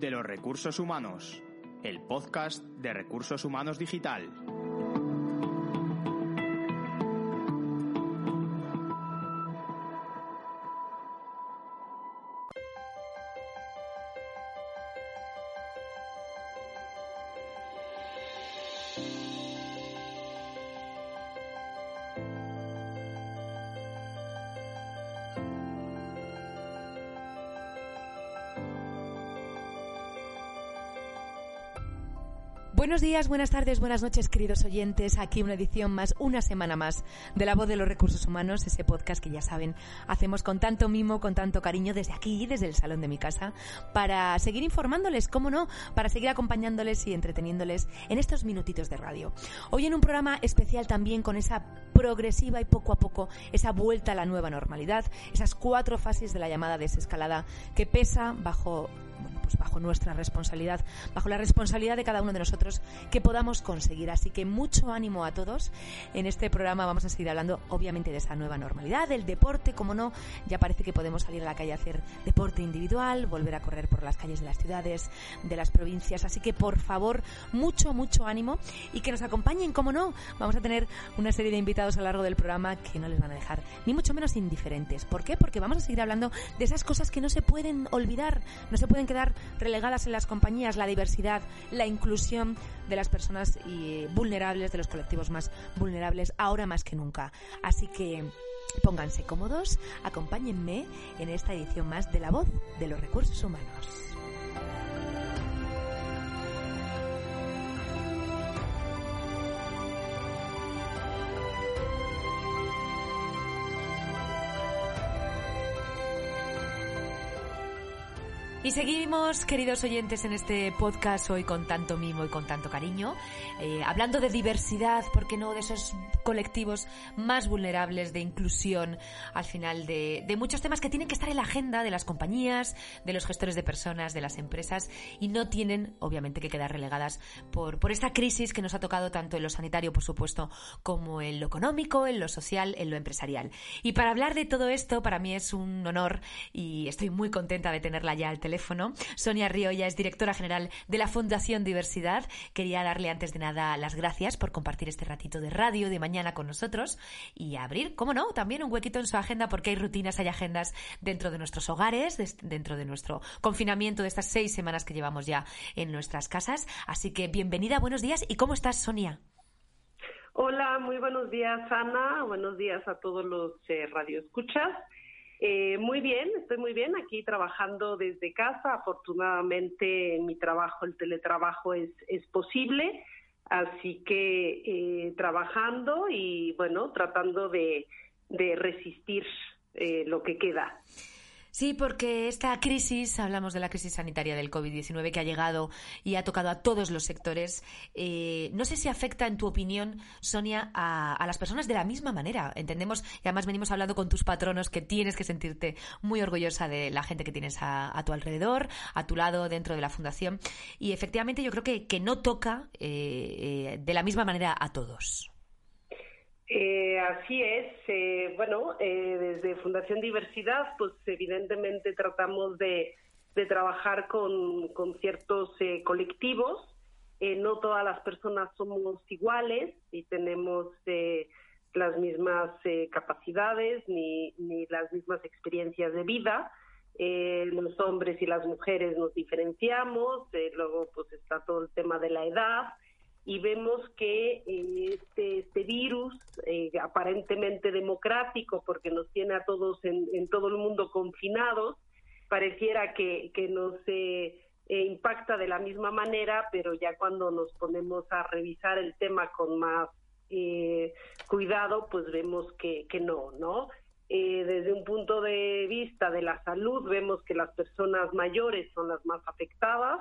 de los recursos humanos, el podcast de recursos humanos digital. Buenos días, buenas tardes, buenas noches, queridos oyentes. Aquí una edición más, una semana más de La Voz de los Recursos Humanos, ese podcast que ya saben, hacemos con tanto mimo, con tanto cariño desde aquí, desde el salón de mi casa, para seguir informándoles, cómo no, para seguir acompañándoles y entreteniéndoles en estos minutitos de radio. Hoy en un programa especial también con esa progresiva y poco a poco esa vuelta a la nueva normalidad, esas cuatro fases de la llamada desescalada que pesa bajo pues bajo nuestra responsabilidad, bajo la responsabilidad de cada uno de nosotros que podamos conseguir. Así que mucho ánimo a todos. En este programa vamos a seguir hablando obviamente de esa nueva normalidad, del deporte, como no, ya parece que podemos salir a la calle a hacer deporte individual, volver a correr por las calles de las ciudades, de las provincias. Así que por favor, mucho, mucho ánimo y que nos acompañen, como no. Vamos a tener una serie de invitados a lo largo del programa que no les van a dejar ni mucho menos indiferentes. ¿Por qué? Porque vamos a seguir hablando de esas cosas que no se pueden olvidar, no se pueden quedar relegadas en las compañías, la diversidad, la inclusión de las personas vulnerables, de los colectivos más vulnerables, ahora más que nunca. Así que pónganse cómodos, acompáñenme en esta edición más de La Voz de los Recursos Humanos. Y seguimos, queridos oyentes, en este podcast hoy con tanto mimo y con tanto cariño, eh, hablando de diversidad, ¿por qué no? De esos colectivos más vulnerables, de inclusión, al final, de, de, muchos temas que tienen que estar en la agenda de las compañías, de los gestores de personas, de las empresas, y no tienen, obviamente, que quedar relegadas por, por esta crisis que nos ha tocado tanto en lo sanitario, por supuesto, como en lo económico, en lo social, en lo empresarial. Y para hablar de todo esto, para mí es un honor y estoy muy contenta de tenerla ya al teléfono teléfono. Sonia Rioya es directora general de la Fundación Diversidad. Quería darle antes de nada las gracias por compartir este ratito de radio de mañana con nosotros y abrir, cómo no, también un huequito en su agenda porque hay rutinas, hay agendas dentro de nuestros hogares, dentro de nuestro confinamiento de estas seis semanas que llevamos ya en nuestras casas. Así que bienvenida, buenos días. ¿Y cómo estás, Sonia? Hola, muy buenos días, Ana. Buenos días a todos los eh, radioescuchas. Eh, muy bien, estoy muy bien aquí trabajando desde casa. Afortunadamente en mi trabajo el teletrabajo es, es posible, así que eh, trabajando y bueno, tratando de, de resistir eh, lo que queda. Sí, porque esta crisis, hablamos de la crisis sanitaria del COVID-19 que ha llegado y ha tocado a todos los sectores, eh, no sé si afecta, en tu opinión, Sonia, a, las personas de la misma manera. Entendemos, y además venimos hablando con tus patronos, que tienes que sentirte muy orgullosa de la gente que tienes a, tu alrededor, a tu lado, dentro de la fundación. Y efectivamente yo creo que, que no toca eh, eh, de la misma manera a todos. Eh, así es. Eh, bueno, eh, desde Fundación Diversidad, pues evidentemente tratamos de, trabajar con, con ciertos eh, colectivos. no todas las personas somos iguales y tenemos las mismas capacidades ni, ni las mismas experiencias de vida. los hombres y las mujeres nos diferenciamos. luego, pues está todo el tema de la edad y vemos que eh, este, este virus, eh, aparentemente democrático, porque nos tiene a todos en, en todo el mundo confinados, pareciera que, que nos eh, impacta de la misma manera, pero ya cuando nos ponemos a revisar el tema con más cuidado, pues vemos que, que no, ¿no? desde un punto de vista de la salud, vemos que las personas mayores son las más afectadas,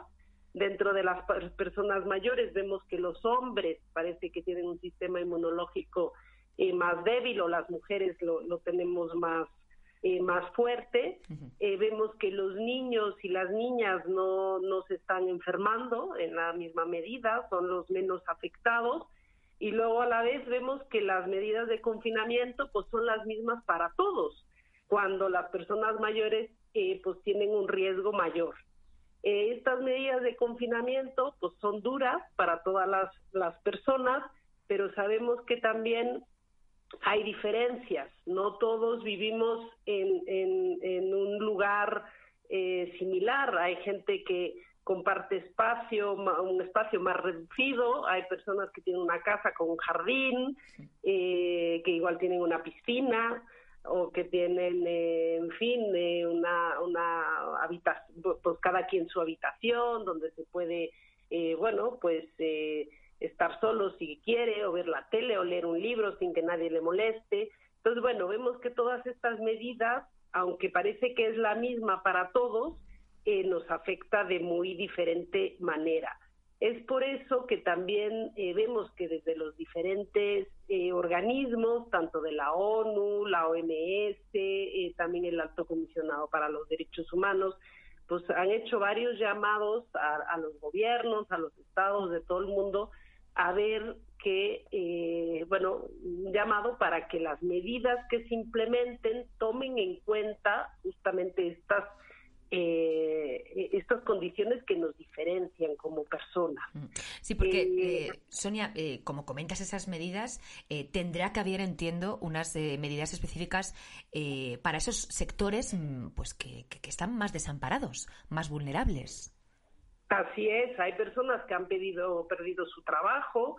Dentro de las personas mayores vemos que los hombres parece que tienen un sistema inmunológico eh, más débil o las mujeres lo, tenemos más eh, más fuerte. Eh, vemos que los niños y las niñas no, no se están enfermando en la misma medida, son los menos afectados. Y luego a la vez vemos que las medidas de confinamiento pues son las mismas para todos, cuando las personas mayores pues tienen un riesgo mayor. Eh, estas medidas de confinamiento pues son duras para todas las, las personas, pero sabemos que también hay diferencias, no todos vivimos en, en, un lugar eh, similar, hay gente que comparte espacio, un espacio más reducido, hay personas que tienen una casa con un jardín, eh, que igual tienen una piscina, o que tienen, eh, en fin, eh, una, una habitación, pues cada quien su habitación, donde se puede, eh, bueno, pues estar solo si quiere, o ver la tele, o leer un libro sin que nadie le moleste. Entonces, bueno, vemos que todas estas medidas, aunque parece que es la misma para todos, nos afecta de muy diferente manera. Es por eso que también eh, vemos que desde los diferentes eh, organismos, tanto de la ONU, la OMS, eh, también el Alto Comisionado para los Derechos Humanos, pues han hecho varios llamados a, los gobiernos, a los estados de todo el mundo, a ver que, bueno, un llamado para que las medidas que se implementen tomen en cuenta justamente estas eh, estas condiciones que nos diferencian como personas. Mm. Sí, porque eh, eh, Sonia, eh, como comentas esas medidas, tendrá que haber, entiendo, unas medidas específicas para esos sectores mm, pues que, están más desamparados, más vulnerables. Así es, hay personas que han pedido, perdido su trabajo,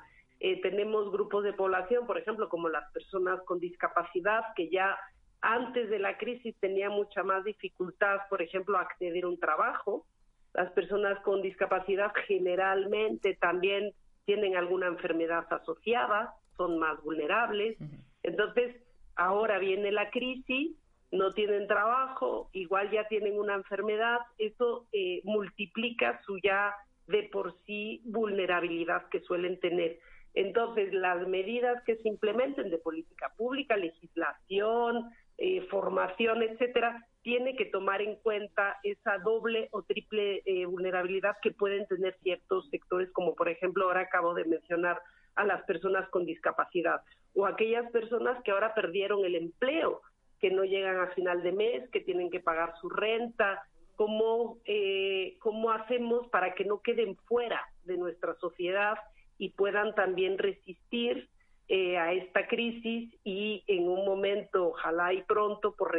tenemos grupos de población, por ejemplo, como las personas con discapacidad que ya antes de la crisis tenía mucha más dificultad, por ejemplo, acceder a un trabajo. Las personas con discapacidad generalmente también tienen alguna enfermedad asociada, son más vulnerables. Entonces, ahora viene la crisis, no tienen trabajo, igual ya tienen una enfermedad, eso eh, multiplica su ya de por sí vulnerabilidad que suelen tener. Entonces, las medidas que se implementen de política pública, legislación, eh, formación, etcétera, tiene que tomar en cuenta esa doble o triple eh, vulnerabilidad que pueden tener ciertos sectores, como por ejemplo ahora acabo de mencionar a las personas con discapacidad o aquellas personas que ahora perdieron el empleo, que no llegan a final de mes, que tienen que pagar su renta, cómo, eh, cómo hacemos para que no queden fuera de nuestra sociedad y puedan también resistir eh, a esta crisis y en un momento, ojalá y pronto, por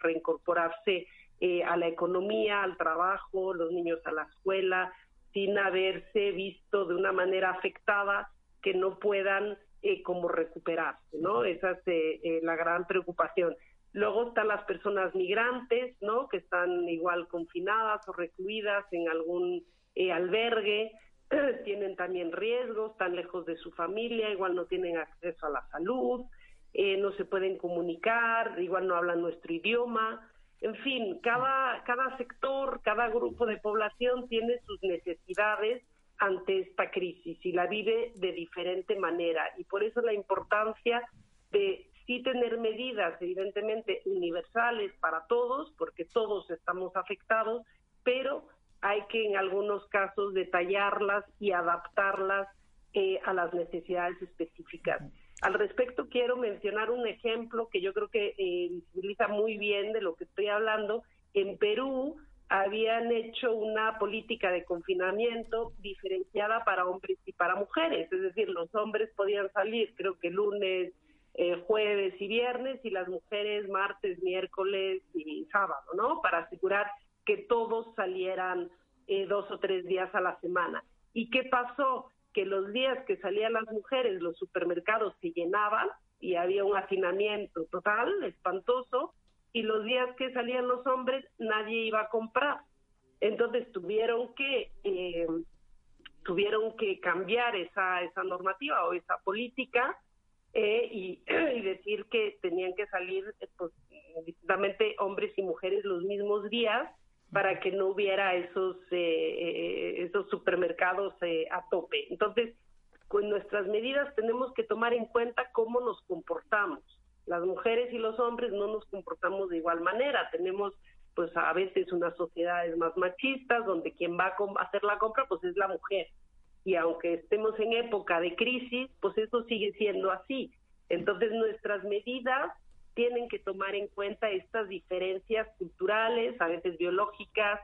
reincorporarse eh, a la economía, al trabajo, los niños a la escuela, sin haberse visto de una manera afectada que no puedan eh, como recuperarse, ¿no? Esa es la gran preocupación. Luego están las personas migrantes, ¿no? Que están igual confinadas o recluidas en algún albergue. tienen también riesgos, están lejos de su familia, igual no tienen acceso a la salud, eh, no se pueden comunicar, igual no hablan nuestro idioma. En fin, cada, cada sector, cada grupo de población tiene sus necesidades ante esta crisis y la vive de diferente manera. Y por eso la importancia de sí tener medidas, evidentemente, universales para todos, porque todos estamos afectados, pero hay que en algunos casos detallarlas y adaptarlas eh, a las necesidades específicas. Al respecto, quiero mencionar un ejemplo que yo creo que eh, visibiliza muy bien de lo que estoy hablando. En Perú habían hecho una política de confinamiento diferenciada para hombres y para mujeres, es decir, los hombres podían salir, creo que lunes, eh, jueves y viernes, y las mujeres martes, miércoles y sábado, ¿no? Para asegurar que todos salieran eh, dos o tres días a la semana. ¿Y qué pasó? Que los días que salían las mujeres, los supermercados se llenaban y había un hacinamiento total, espantoso, y los días que salían los hombres nadie iba a comprar. Entonces tuvieron que eh, tuvieron que cambiar esa esa normativa o esa política eh, y, decir que tenían que salir pues, distintamente hombres y mujeres los mismos días para que no hubiera esos, eh, eh, esos supermercados eh, a tope. Entonces, con nuestras medidas tenemos que tomar en cuenta cómo nos comportamos. Las mujeres y los hombres no nos comportamos de igual manera. Tenemos, pues a veces unas sociedades más machistas, donde quien va a hacer la compra, pues es la mujer. Y aunque estemos en época de crisis, pues eso sigue siendo así. Entonces, nuestras medidas tienen que tomar en cuenta estas diferencias culturales, a veces biológicas,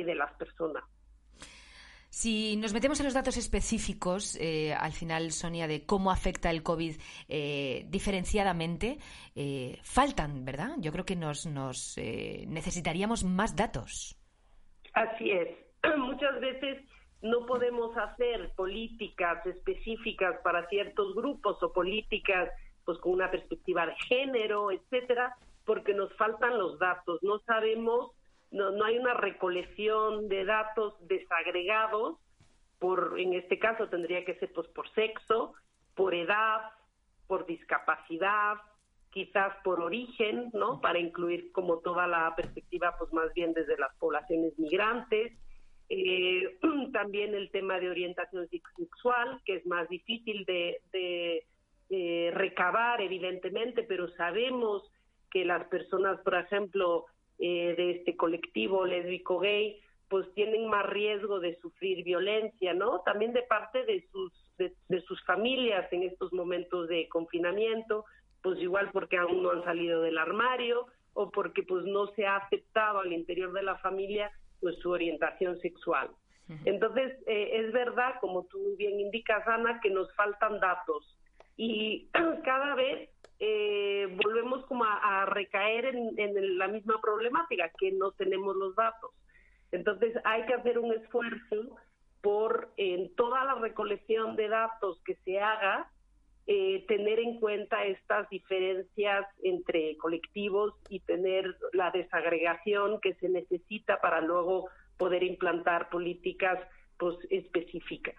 de las personas. Si nos metemos en los datos específicos, eh, al final, Sonia, de cómo afecta el COVID eh, diferenciadamente, eh, faltan, ¿verdad? Yo creo que nos, nos necesitaríamos más datos. Así es. Muchas veces no podemos hacer políticas específicas para ciertos grupos o políticas pues con una perspectiva de género, etcétera, porque nos faltan los datos. No sabemos no, no hay una recolección de datos desagregados por, en este caso tendría que ser pues por sexo, por edad, por discapacidad, quizás por origen, ¿no? Para incluir como toda la perspectiva, pues más bien desde las poblaciones migrantes. Eh, también el tema de orientación sexual, que es más difícil de, de recabar, evidentemente, pero sabemos que las personas, por ejemplo, eh, de este colectivo lésbico gay, pues tienen más riesgo de sufrir violencia, ¿no? También de parte de sus, de, sus familias en estos momentos de confinamiento, pues igual porque aún no han salido del armario o porque pues no se ha aceptado al interior de la familia pues su orientación sexual. Entonces, eh, es verdad, como tú bien indicas, Ana, que nos faltan datos y cada vez eh, volvemos como a, recaer en, la misma problemática, que no tenemos los datos. Entonces hay que hacer un esfuerzo por en toda la recolección de datos que se haga, eh, tener en cuenta estas diferencias entre colectivos y tener la desagregación que se necesita para luego poder implantar políticas pues, específicas.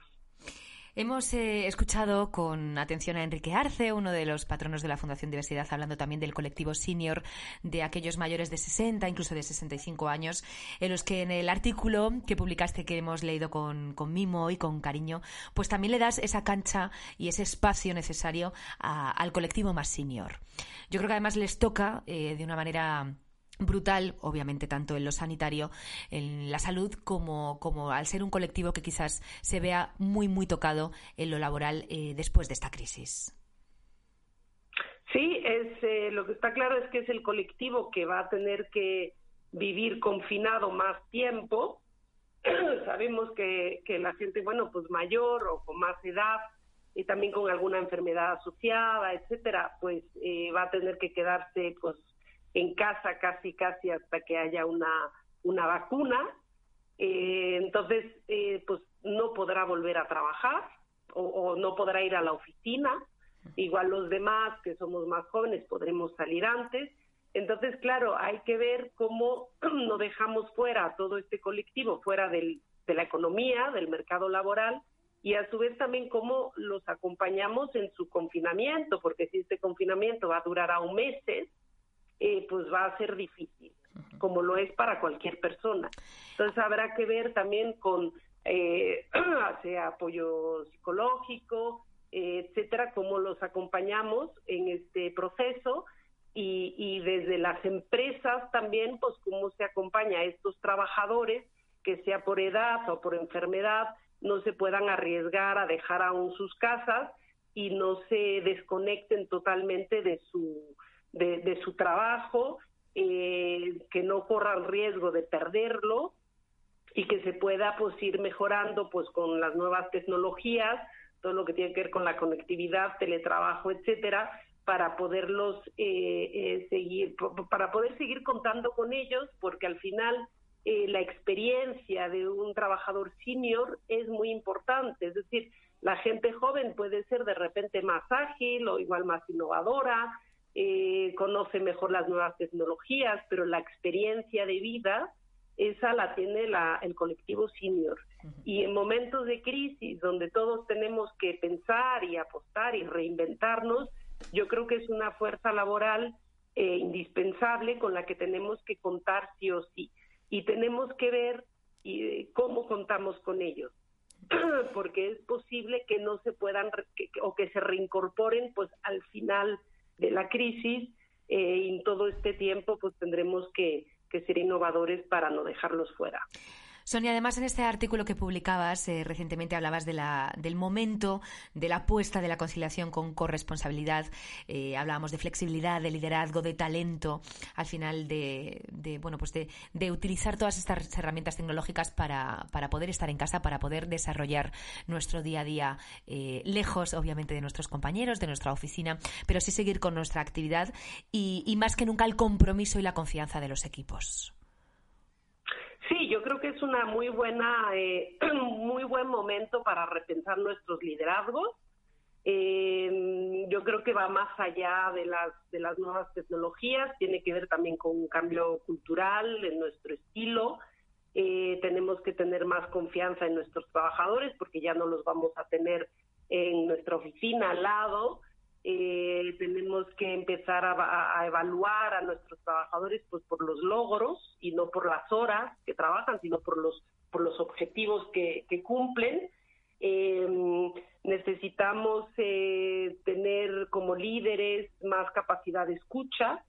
Hemos eh, escuchado con atención a Enrique Arce, uno de los patronos de la Fundación Diversidad, hablando también del colectivo senior de aquellos mayores de 60, incluso de 65 años, en los que en el artículo que publicaste, que hemos leído con, mimo y con cariño, pues también le das esa cancha y ese espacio necesario al colectivo más senior. Yo creo que además les toca eh, de una manera brutal, obviamente, tanto en lo sanitario, en la salud, como, como al ser un colectivo que quizás se vea muy, muy tocado en lo laboral eh, después de esta crisis. Sí, es, eh, lo que está claro es que es el colectivo que va a tener que vivir confinado más tiempo. Sabemos que, que la gente, bueno, pues mayor o con más edad y también con alguna enfermedad asociada, etcétera, pues eh, va a tener que quedarse, pues, en casa casi, casi hasta que haya una, una vacuna. Eh, entonces, eh, pues no podrá volver a trabajar o, no podrá ir a la oficina. Igual los demás, que somos más jóvenes, podremos salir antes. Entonces, claro, hay que ver cómo no dejamos fuera todo este colectivo, fuera del, de la economía, del mercado laboral, y a su vez también cómo los acompañamos en su confinamiento, porque si este confinamiento va a durar aún meses, eh, pues va a ser difícil, como lo es para cualquier persona. Entonces habrá que ver también con eh, apoyo psicológico, eh, etcétera, cómo los acompañamos en este proceso y, y desde las empresas también, pues cómo se acompaña a estos trabajadores que sea por edad o por enfermedad, no se puedan arriesgar a dejar aún sus casas y no se desconecten totalmente de su de, su trabajo, eh, que no corra el riesgo de perderlo y que se pueda pues ir mejorando pues con las nuevas tecnologías, todo lo que tiene que ver con la conectividad, teletrabajo, etcétera, para poderlos eh, eh, seguir, para poder seguir contando con ellos, porque al final la experiencia de un trabajador senior es muy importante, es decir, la gente joven puede ser de repente más ágil o igual más innovadora, eh, conoce mejor las nuevas tecnologías, pero la experiencia de vida, esa la tiene la, el colectivo senior. Y en momentos de crisis donde todos tenemos que pensar y apostar y reinventarnos, yo creo que es una fuerza laboral eh, indispensable con la que tenemos que contar sí o sí. Y tenemos que ver y, cómo contamos con ellos porque es posible que no se puedan o que se reincorporen pues al final de la crisis eh, y en todo este tiempo pues tendremos que, ser innovadores para no dejarlos fuera. Sonia, además en este artículo que publicabas eh, recientemente hablabas de la, del momento de la apuesta de la conciliación con corresponsabilidad. Eh, hablábamos de flexibilidad, de liderazgo, de talento, al final de, bueno, pues de, utilizar todas estas herramientas tecnológicas para, para, poder estar en casa, para poder desarrollar nuestro día a día eh, lejos, obviamente, de nuestros compañeros, de nuestra oficina, pero sí seguir con nuestra actividad y, y más que nunca el compromiso y la confianza de los equipos. Sí, yo creo que es una muy buena, eh, muy buen momento para repensar nuestros liderazgos. Eh, yo creo que va más allá de las de las nuevas tecnologías, tiene que ver también con un cambio cultural en nuestro estilo. Eh, tenemos que tener más confianza en nuestros trabajadores porque ya no los vamos a tener en nuestra oficina al lado eh, tenemos que empezar a, evaluar a nuestros trabajadores pues por los logros y no por las horas que trabajan, sino por los por los objetivos que, cumplen. Eh, necesitamos eh, tener como líderes más capacidad de escucha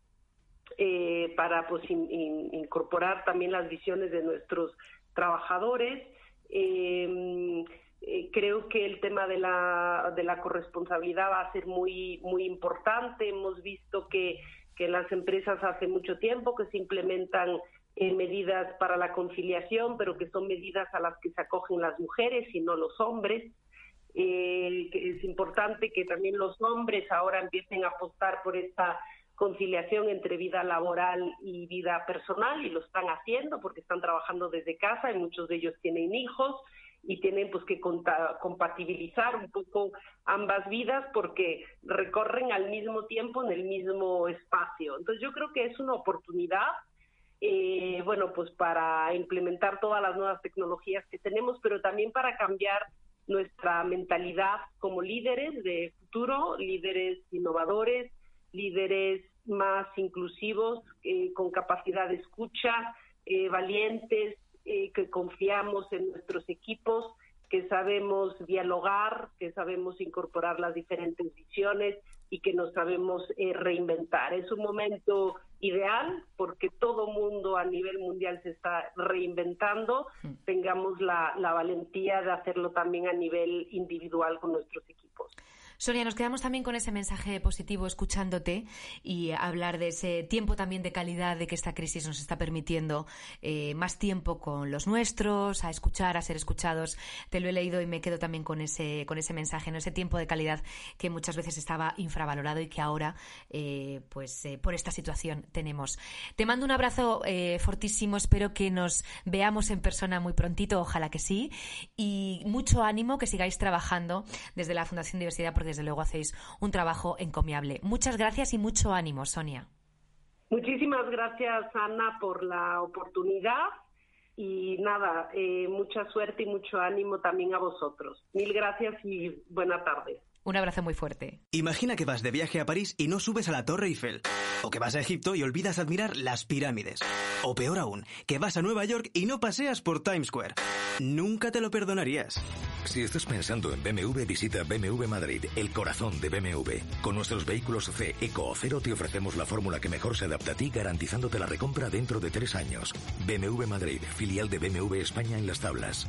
eh, para pues incorporar también las visiones de nuestros trabajadores. Eh, creo que el tema de la, de la corresponsabilidad va a ser muy, muy importante. Hemos visto que, que las empresas hace mucho tiempo que se implementan eh, medidas para la conciliación, pero que son medidas a las que se acogen las mujeres y no los hombres. Eh, es importante que también los hombres ahora empiecen a apostar por esta conciliación entre vida laboral y vida personal y lo están haciendo porque están trabajando desde casa y muchos de ellos tienen hijos y tienen pues que compatibilizar un poco ambas vidas porque recorren al mismo tiempo en el mismo espacio. Entonces yo creo que es una oportunidad eh, bueno, pues para implementar todas las nuevas tecnologías que tenemos, pero también para cambiar nuestra mentalidad como líderes de futuro, líderes innovadores, líderes más inclusivos, eh, con capacidad de escucha, eh, valientes, eh, que confiamos en nuestros equipos, que sabemos dialogar, que sabemos incorporar las diferentes visiones y que nos sabemos eh, reinventar. Es un momento ideal porque todo mundo a nivel mundial se está reinventando. Tengamos la, la valentía de hacerlo también a nivel individual con nuestros equipos. Sonia, nos quedamos también con ese mensaje positivo escuchándote y hablar de ese tiempo también de calidad de que esta crisis nos está permitiendo eh, más tiempo con los nuestros, a escuchar, a ser escuchados. Te lo he leído y me quedo también con ese, con ese mensaje, ¿no? ese tiempo de calidad que muchas veces estaba infravalorado y que ahora, eh, pues eh, por esta situación tenemos. Te mando un abrazo fortísimo, espero que nos veamos en persona muy prontito, ojalá que sí, y mucho ánimo, que sigáis trabajando desde la Fundación Diversidad desde luego hacéis un trabajo encomiable. Muchas gracias y mucho ánimo, Sonia. Muchísimas gracias, Ana, por la oportunidad y nada, eh, mucha suerte y mucho ánimo también a vosotros. Mil gracias y buena tarde. Un abrazo muy fuerte. Imagina que vas de viaje a París y no subes a la Torre Eiffel. O que vas a Egipto y olvidas admirar las pirámides. O peor aún, que vas a Nueva York y no paseas por Times Square. Nunca te lo perdonarías. Si estás pensando en BMW, visita BMW Madrid, el corazón de BMW. Con nuestros vehículos C, Eco o Cero te ofrecemos la fórmula que mejor se adapta a ti, garantizándote la recompra dentro de tres años. BMW Madrid, filial de BMW España en las tablas.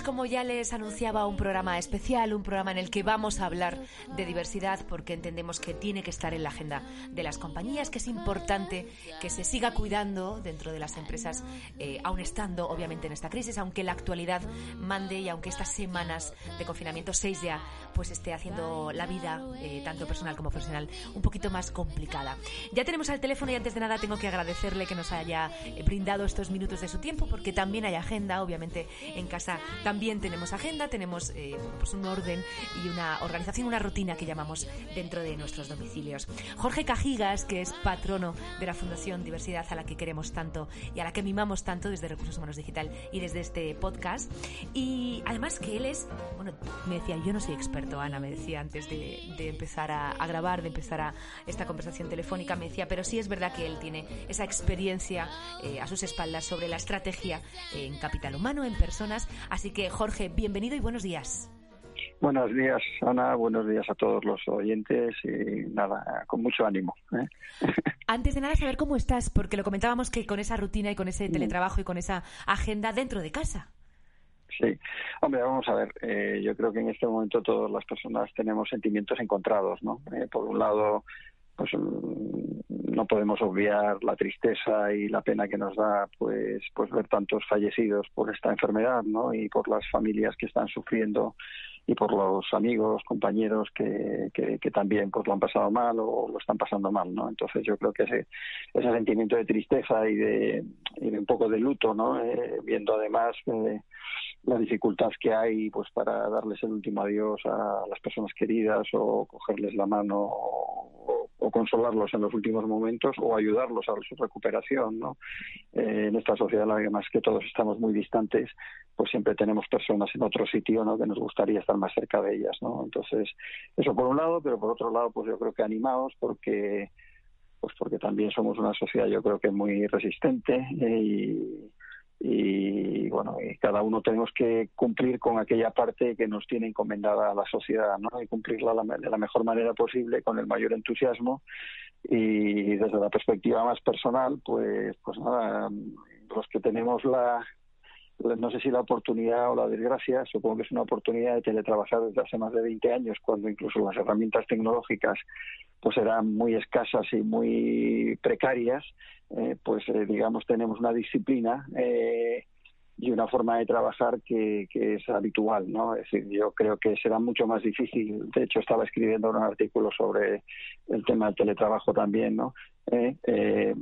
Como ya les anunciaba, un programa especial, un programa en el que vamos a hablar de diversidad porque entendemos que tiene que estar en la agenda de las compañías, que es importante que se siga cuidando dentro de las empresas, eh, aun estando obviamente en esta crisis, aunque la actualidad mande y aunque estas semanas de confinamiento, seis ya, pues esté haciendo la vida, eh, tanto personal como profesional, un poquito más complicada. Ya tenemos al teléfono y antes de nada tengo que agradecerle que nos haya eh, brindado estos minutos de su tiempo porque también hay agenda, obviamente, en casa también tenemos agenda, tenemos eh, pues un orden y una organización, una rutina que llamamos dentro de nuestros domicilios. Jorge Cajigas, que es patrono de la Fundación Diversidad a la que queremos tanto y a la que mimamos tanto desde Recursos Humanos Digital y desde este podcast. Y además que él es, bueno, me decía, yo no soy experto, Ana, me decía antes de, empezar a, grabar, de empezar a esta conversación telefónica, me decía, pero sí es verdad que él tiene esa experiencia eh, a sus espaldas sobre la estrategia en capital humano, en personas. Así que, Jorge, bienvenido y buenos días. Buenos días, Ana. Buenos días a todos los oyentes y nada, con mucho ánimo. ¿eh? Antes de nada, saber cómo estás, porque lo comentábamos que con esa rutina y con ese teletrabajo y con esa agenda dentro de casa. Sí, hombre, vamos a ver. Eh, yo creo que en este momento todas las personas tenemos sentimientos encontrados, ¿no? Eh, por un lado, pues mm, no podemos obviar la tristeza y la pena que nos da, pues, pues ver tantos fallecidos por esta enfermedad, ¿no? Y por las familias que están sufriendo y por los amigos, compañeros que, que, también pues lo han pasado mal o lo están pasando mal, ¿no? Entonces yo creo que ese, ese sentimiento de tristeza y de, y de un poco de luto, ¿no? Eh, viendo además eh, la dificultad que hay pues para darles el último adiós a las personas queridas o cogerles la mano o, consolarlos en los últimos momentos o ayudarlos a su recuperación, ¿no? Eh, en esta sociedad, además que todos estamos muy distantes, pues siempre tenemos personas en otro sitio, ¿no? Que nos gustaría estar más cerca de ellas, ¿no? Entonces, eso por un lado, pero por otro lado, pues yo creo que animados porque pues porque también somos una sociedad yo creo que muy resistente y, y bueno y cada uno tenemos que cumplir con aquella parte que nos tiene encomendada a la sociedad ¿no? y cumplirla de la mejor manera posible con el mayor entusiasmo y desde la perspectiva más personal pues pues nada los que tenemos la no sé si la oportunidad o la desgracia, supongo que es una oportunidad de teletrabajar desde hace más de 20 años, cuando incluso las herramientas tecnológicas pues eran muy escasas y muy precarias, eh, pues eh, digamos tenemos una disciplina eh, y una forma de trabajar que, que, es habitual, ¿no? Es decir, yo creo que será mucho más difícil. De hecho, estaba escribiendo un artículo sobre el tema del teletrabajo también, ¿no? Eh, eh,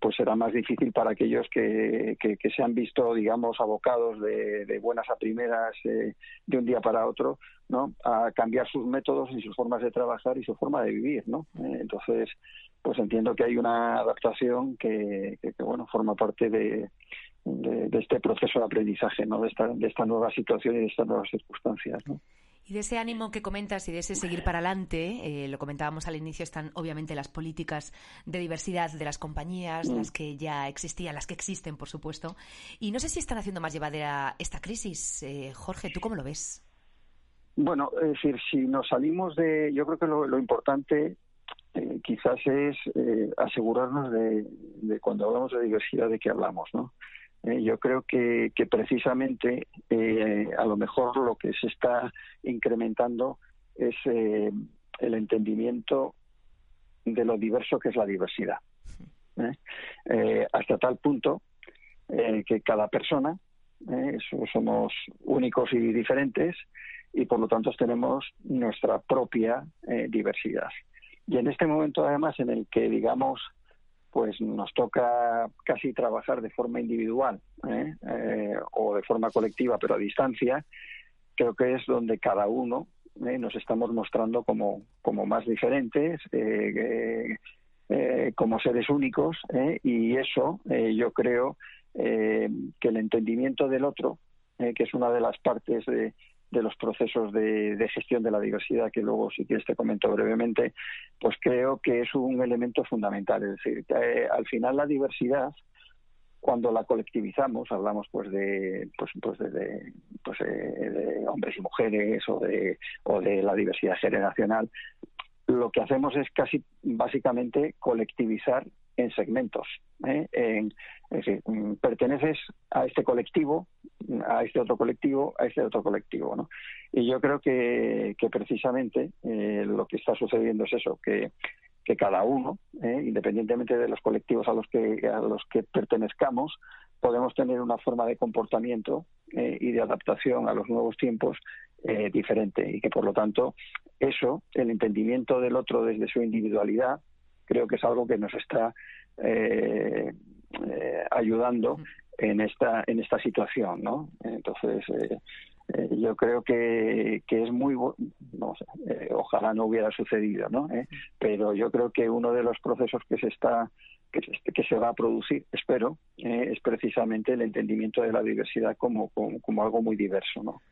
pues será más difícil para aquellos que, que, se han visto, digamos, abocados de, de buenas a primeras eh, de un día para otro, ¿no? A cambiar sus métodos y sus formas de trabajar y su forma de vivir, ¿no? Eh, entonces, pues entiendo que hay una adaptación que, que bueno, forma parte de de, este proceso de aprendizaje, ¿no? de, esta, de esta nueva situación y de estas nuevas circunstancias. ¿no? Y de ese ánimo que comentas y de ese seguir para adelante, eh, lo comentábamos al inicio, están obviamente las políticas de diversidad de las compañías, mm. las que ya existían, las que existen, por supuesto. Y no sé si están haciendo más llevadera esta crisis. Eh, Jorge, ¿tú cómo lo ves? Bueno, es decir, si nos salimos de. Yo creo que lo, importante eh, quizás es asegurarnos de, de, cuando hablamos de diversidad de qué hablamos, ¿no? Eh, yo creo que, que precisamente eh, a lo mejor lo que se está incrementando es eh, el entendimiento de lo diverso que es la diversidad. hasta tal punto que cada persona somos únicos y diferentes y por lo tanto tenemos nuestra propia diversidad. Y en este momento además en el que digamos pues nos toca casi trabajar de forma individual ¿eh? Eh, o de forma colectiva, pero a distancia, creo que es donde cada uno ¿eh? nos estamos mostrando como, como más diferentes, como seres únicos, y eso yo creo que el entendimiento del otro, que es una de las partes de, de los procesos de, gestión de la diversidad, que luego si quieres te comento brevemente, pues creo que es un elemento fundamental. Es decir, eh, al final la diversidad, cuando la colectivizamos, hablamos pues de pues, pues de, pues, eh, de hombres y mujeres o de, o de la diversidad generacional, lo que hacemos es casi básicamente colectivizar en segmentos. ¿eh? En, es decir, mm, perteneces a este colectivo, a este otro colectivo, a este otro colectivo. ¿no? Y yo creo que, que precisamente eh, lo que está sucediendo es eso, que, que cada uno, ¿eh? independientemente de los colectivos a los que, a los que pertenezcamos, podemos tener una forma de comportamiento y de adaptación a los nuevos tiempos diferente y que por lo tanto eso, el entendimiento del otro desde su individualidad, creo que es algo que nos está eh, eh, ayudando en esta en esta situación, ¿no? Entonces eh, eh, yo creo que, que es muy no sé, ojalá no hubiera sucedido, ¿no? Pero yo creo que uno de los procesos que se está que, que se va a producir, espero, es precisamente el entendimiento de la diversidad como, como, como algo muy diverso, ¿no?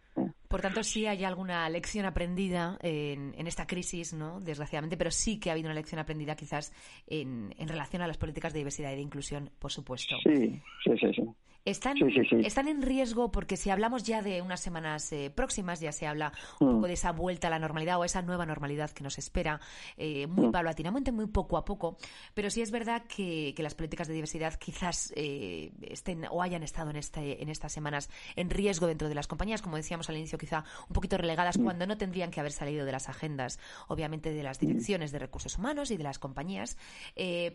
Por tanto, sí hay alguna lección aprendida en, esta crisis, ¿no? Desgraciadamente, pero sí que ha habido una lección aprendida quizás en, en relación a las políticas de diversidad y de inclusión, por supuesto. Sí, sí, sí. sí. Están, están en riesgo porque si hablamos ya de unas semanas eh, próximas, ya se habla un poco mm. de esa vuelta a la normalidad o esa nueva normalidad que nos espera eh, muy mm. paulatinamente, muy poco a poco. Pero sí es verdad que, las políticas de diversidad quizás eh, estén o hayan estado en, este, en estas semanas en riesgo dentro de las compañías, como decíamos al inicio, quizá un poquito relegadas mm. cuando no tendrían que haber salido de las agendas, obviamente de las direcciones de recursos humanos y de las compañías,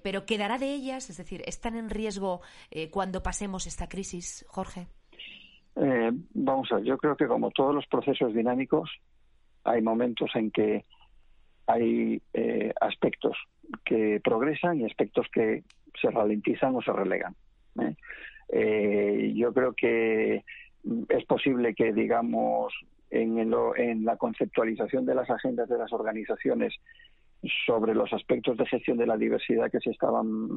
pero quedará de ellas, es decir, están en riesgo cuando pasemos esta crisis Jorge? Eh, vamos a ver, yo creo que como todos los procesos dinámicos, hay momentos en que hay eh, aspectos que progresan y aspectos que se ralentizan o se relegan. ¿eh? yo creo que es posible que, digamos, en, en la conceptualización de las agendas de las organizaciones sobre los aspectos de gestión de la diversidad que se estaban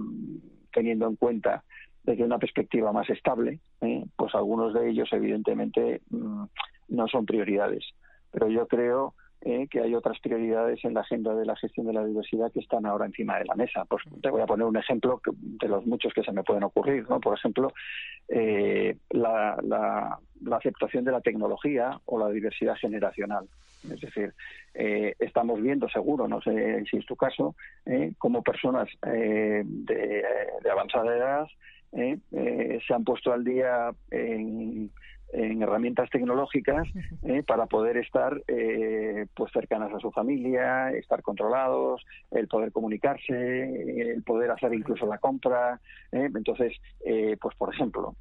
teniendo en cuenta desde una perspectiva más estable, ¿eh? pues algunos de ellos evidentemente mm, no son prioridades. Pero yo creo ¿eh? que hay otras prioridades en la agenda de la gestión de la diversidad que están ahora encima de la mesa. Pues te voy a poner un ejemplo de los muchos que se me pueden ocurrir. ¿no? Por ejemplo, eh, la, la, aceptación de la tecnología o la diversidad generacional. Es decir, estamos viendo, seguro, no sé si es tu caso, como personas de, de avanzada edad ¿eh? Eh, se han puesto al día en, herramientas tecnológicas ¿eh? para poder estar pues cercanas a su familia, estar controlados, el poder comunicarse, el poder hacer incluso la compra. Entonces, pues por ejemplo,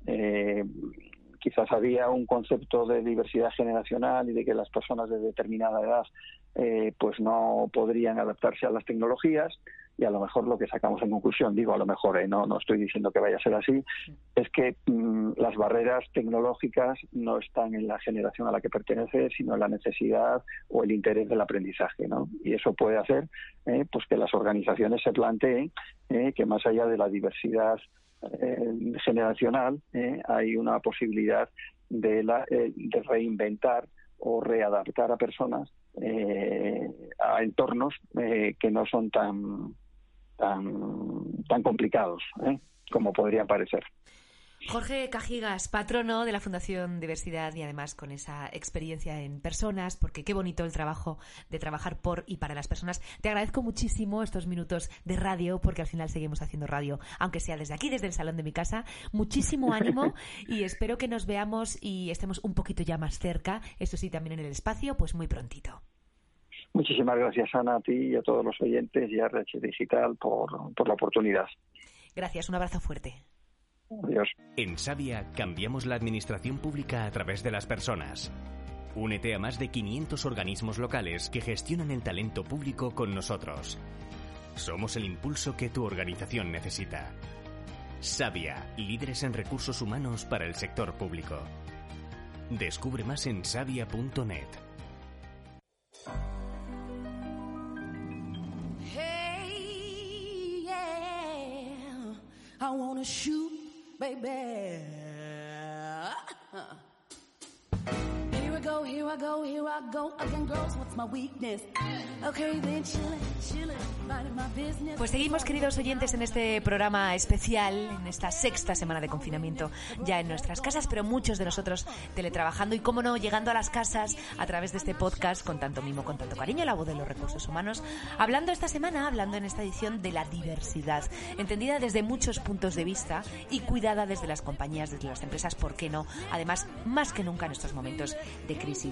quizás había un concepto de diversidad generacional y de que las personas de determinada edad pues no podrían adaptarse a las tecnologías y a lo mejor lo que sacamos en conclusión, digo a lo mejor, eh, no, no estoy diciendo que vaya a ser así, es que mm, las barreras tecnológicas no están en la generación a la que pertenece, sino en la necesidad o el interés del aprendizaje, ¿no? Y eso puede hacer eh, pues que las organizaciones se planteen eh, que más allá de la diversidad generacional hay una posibilidad de, la, de reinventar o readaptar a personas a entornos que no son tan tan, tan complicados ¿eh? como podría parecer. Jorge Cajigas, patrono de la Fundación Diversidad y además con esa experiencia en personas, porque qué bonito el trabajo de trabajar por y para las personas. Te agradezco muchísimo estos minutos de radio, porque al final seguimos haciendo radio, aunque sea desde aquí, desde el salón de mi casa. Muchísimo ánimo y espero que nos veamos y estemos un poquito ya más cerca, eso sí, también en el espacio, pues muy prontito. Muchísimas gracias, Ana, a ti y a todos los oyentes y a RH Digital por, por la oportunidad. Gracias, un abrazo fuerte. Adiós. En Sabia cambiamos la administración pública a través de las personas. Únete a más de 500 organismos locales que gestionan el talento público con nosotros. Somos el impulso que tu organización necesita. Sabia, líderes en recursos humanos para el sector público. Descubre más en sabia.net. I wanna shoot, baby. Pues seguimos, queridos oyentes, en este programa especial, en esta sexta semana de confinamiento, ya en nuestras casas, pero muchos de nosotros teletrabajando y, cómo no, llegando a las casas a través de este podcast con tanto mimo, con tanto cariño, la voz de los recursos humanos, hablando esta semana, hablando en esta edición de la diversidad, entendida desde muchos puntos de vista y cuidada desde las compañías, desde las empresas, ¿por qué no? Además, más que nunca en estos momentos de crisis.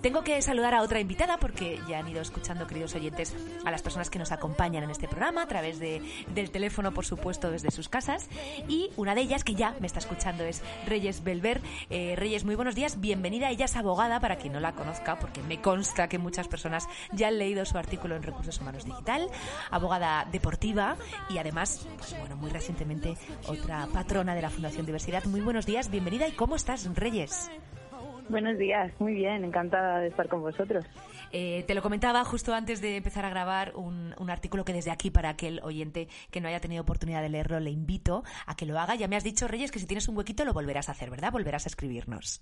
Tengo que saludar a otra invitada porque ya han ido escuchando, queridos oyentes, a las personas que nos acompañan en este programa a través de, del teléfono, por supuesto, desde sus casas. Y una de ellas, que ya me está escuchando, es Reyes Belver. Eh, Reyes, muy buenos días. Bienvenida. Ella es abogada, para quien no la conozca, porque me consta que muchas personas ya han leído su artículo en Recursos Humanos Digital. Abogada deportiva y además, pues bueno, muy recientemente otra patrona de la Fundación Diversidad. Muy buenos días. Bienvenida. ¿Y cómo estás, Reyes? Buenos días, muy bien, encantada de estar con vosotros. Eh, te lo comentaba justo antes de empezar a grabar un, un, artículo que desde aquí, para aquel oyente que no haya tenido oportunidad de leerlo, le invito a que lo haga. Ya me has dicho, Reyes, que si tienes un huequito lo volverás a hacer, ¿verdad? Volverás a escribirnos.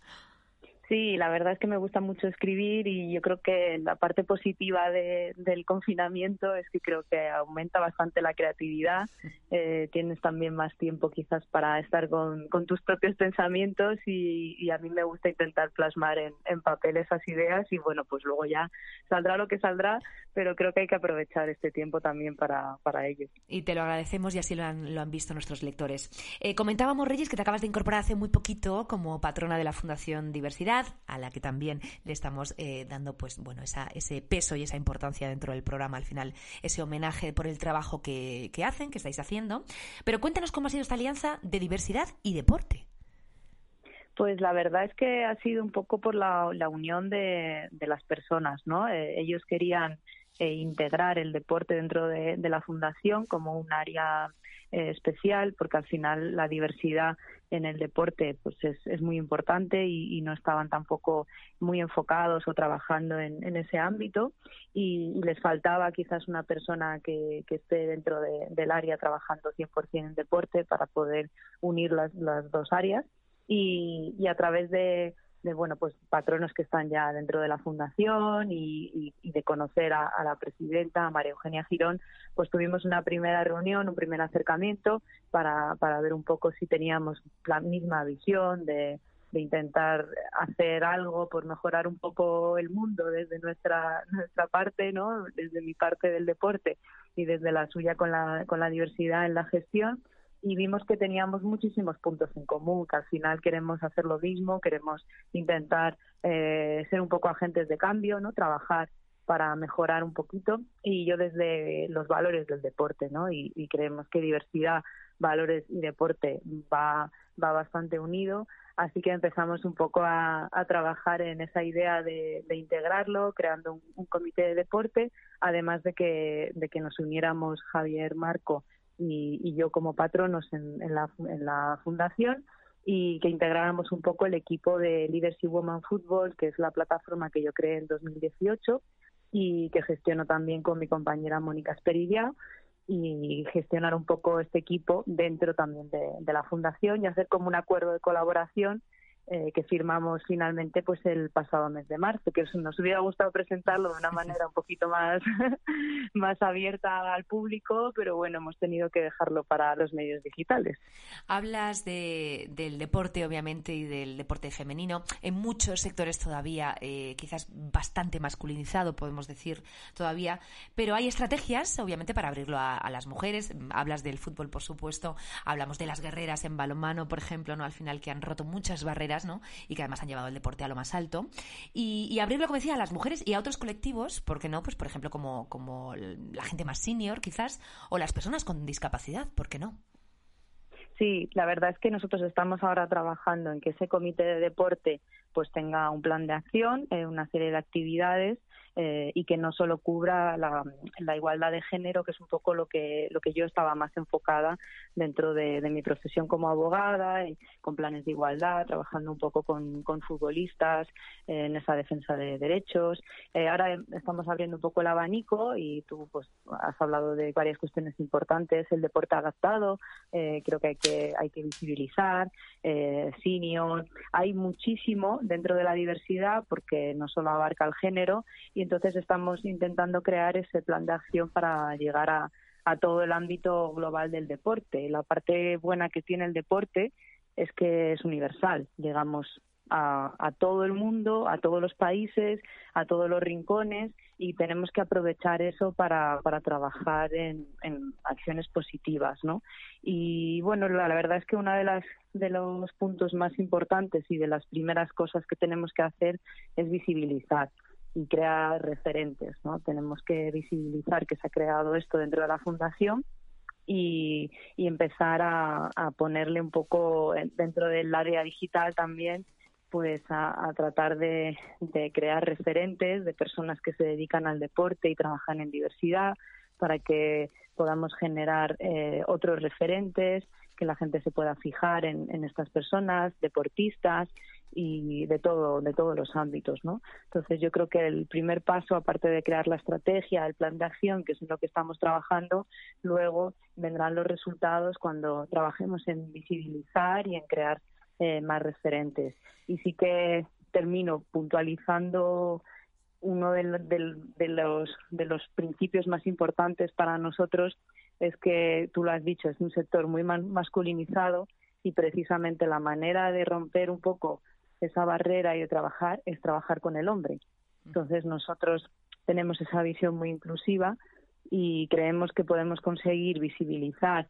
Sí, la verdad es que me gusta mucho escribir y yo creo que la parte positiva de, del confinamiento es que creo que aumenta bastante la creatividad. Eh, tienes también más tiempo quizás para estar con, con tus propios pensamientos y, y, a mí me gusta intentar plasmar en, en, papel esas ideas y bueno, pues luego ya saldrá lo que saldrá, pero creo que hay que aprovechar este tiempo también para, para ello. Y te lo agradecemos y así lo han, lo han visto nuestros lectores. Eh, comentábamos, Reyes, que te acabas de incorporar hace muy poquito como patrona de la Fundación Diversidad a la que también le estamos eh, dando pues bueno esa, ese peso y esa importancia dentro del programa al final ese homenaje por el trabajo que, hacen que estáis haciendo pero cuéntanos cómo ha sido esta alianza de diversidad y deporte pues la verdad es que ha sido un poco por la, la unión de, de, las personas, ¿no? Eh, ellos querían eh, integrar el deporte dentro de, de, la fundación como un área eh, especial, porque al final la diversidad en el deporte pues es, es muy importante y, no estaban tampoco muy enfocados o trabajando en, en ese ámbito. Y, les faltaba quizás una persona que, que esté dentro de, del área trabajando 100% en deporte para poder unir las, las dos áreas. Y, y a través de, de bueno pues patronos que están ya dentro de la fundación y, y, de conocer a, a, la presidenta María Eugenia Girón pues tuvimos una primera reunión un primer acercamiento para, para ver un poco si teníamos la misma visión de, de intentar hacer algo por mejorar un poco el mundo desde nuestra nuestra parte no desde mi parte del deporte y desde la suya con la con la diversidad en la gestión y vimos que teníamos muchísimos puntos en común, que al final queremos hacer lo mismo, queremos intentar eh, ser un poco agentes de cambio, no trabajar para mejorar un poquito. Y yo desde los valores del deporte, ¿no? Y, creemos que diversidad, valores y deporte va va bastante unido, así que empezamos un poco a, trabajar en esa idea de, de integrarlo, creando un, un, comité de deporte, además de que, de que nos uniéramos Javier Marco y, y yo como patronos en, en, la, en la fundación y que integráramos un poco el equipo de Leadership Woman Football, que es la plataforma que yo creé en 2018 y que gestiono también con mi compañera Mónica Esperilla y gestionar un poco este equipo dentro también de la fundación y hacer como un acuerdo de colaboración eh, que firmamos finalmente pues el pasado mes de marzo, que nos hubiera gustado presentarlo de una manera un poquito más, más abierta al público, pero bueno, hemos tenido que dejarlo para los medios digitales. Hablas de, del deporte, obviamente, y del deporte femenino. En muchos sectores todavía, eh, quizás bastante masculinizado, podemos decir todavía, pero hay estrategias, obviamente, para abrirlo a, a las mujeres. Hablas del fútbol, por supuesto, hablamos de las guerreras en balonmano, por ejemplo, ¿no? Al final que han roto muchas barreras ¿no? y que además han llevado el deporte a lo más alto. Y, abrirlo, como decía, a las mujeres y a otros colectivos, ¿por qué no? Pues, por ejemplo, como, como la gente más senior, quizás, o las personas con discapacidad, ¿por qué no? Sí, la verdad es que nosotros estamos ahora trabajando en que ese comité de deporte pues tenga un plan de acción, eh, una serie de actividades eh, y que no solo cubra la, igualdad de género, que es un poco lo que, lo que yo estaba más enfocada dentro de, de mi profesión como abogada, con planes de igualdad, trabajando un poco con, con futbolistas eh, en esa defensa de derechos. Eh, ahora estamos abriendo un poco el abanico y tú pues has hablado de varias cuestiones importantes, el deporte adaptado, eh, creo que hay que, hay que visibilizar, senior, hay muchísimo dentro de la diversidad porque no solo abarca el género y entonces estamos intentando crear ese plan de acción para llegar a, a todo el ámbito global del deporte. La parte buena que tiene el deporte es que es universal. Llegamos a, todo el mundo, a todos los países, a todos los rincones y tenemos que aprovechar eso para, trabajar en, acciones positivas, ¿no? Y bueno, la, verdad es que uno de de los puntos más importantes y de las primeras cosas que tenemos que hacer es visibilizar y crear referentes, ¿no? Tenemos que visibilizar que se ha creado esto dentro de la fundación y, empezar a, a, ponerle un poco dentro del área digital también pues a, tratar de, crear referentes de personas que se dedican al deporte y trabajan en diversidad para que podamos generar eh, otros referentes, que la gente se pueda fijar en, estas personas, deportistas y de todo, de todos los ámbitos, ¿no? Entonces yo creo que el primer paso, aparte de crear la estrategia, el plan de acción, que es en lo que estamos trabajando, luego vendrán los resultados cuando trabajemos en visibilizar y en crear eh, más referentes. Y sí que termino puntualizando uno de, los, de los principios más importantes para nosotros es que, tú lo has dicho, es un sector muy masculinizado y precisamente la manera de romper un poco esa barrera y de trabajar es trabajar con el hombre. Entonces nosotros tenemos esa visión muy inclusiva y creemos que podemos conseguir visibilizar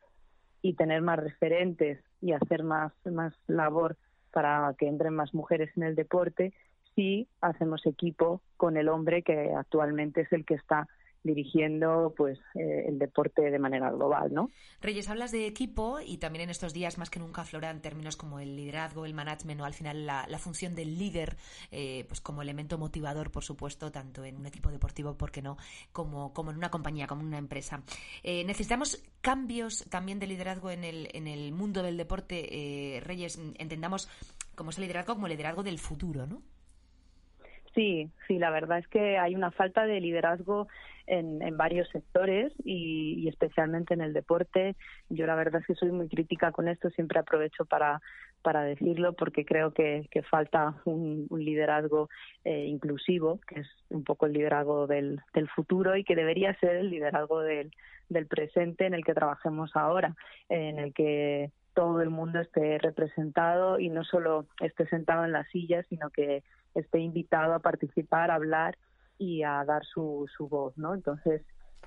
y tener más referentes y hacer más, más labor para que entren más mujeres en el deporte si hacemos equipo con el hombre que actualmente es el que está dirigiendo pues eh, el deporte de manera global, ¿no? Reyes, hablas de equipo y también en estos días más que nunca afloran términos como el liderazgo, el management o al final la, función del líder eh, pues como elemento motivador, por supuesto, tanto en un equipo deportivo, ¿por qué no?, como, como en una compañía, como en una empresa. Eh, necesitamos cambios también de liderazgo en el, en el mundo del deporte. Reyes, entendamos como ese liderazgo como el liderazgo del futuro, ¿no? Sí, sí, la verdad es que hay una falta de liderazgo en, en varios sectores y, especialmente en el deporte. Yo la verdad es que soy muy crítica con esto, siempre aprovecho para, para decirlo porque creo que, que falta un, liderazgo eh, inclusivo, que es un poco el liderazgo del, del futuro y que debería ser el liderazgo del, del presente en el que trabajemos ahora, en el que todo el mundo esté representado y no solo esté sentado en la silla, sino que esté invitado a participar, a hablar y a dar su, su voz, ¿no? Entonces,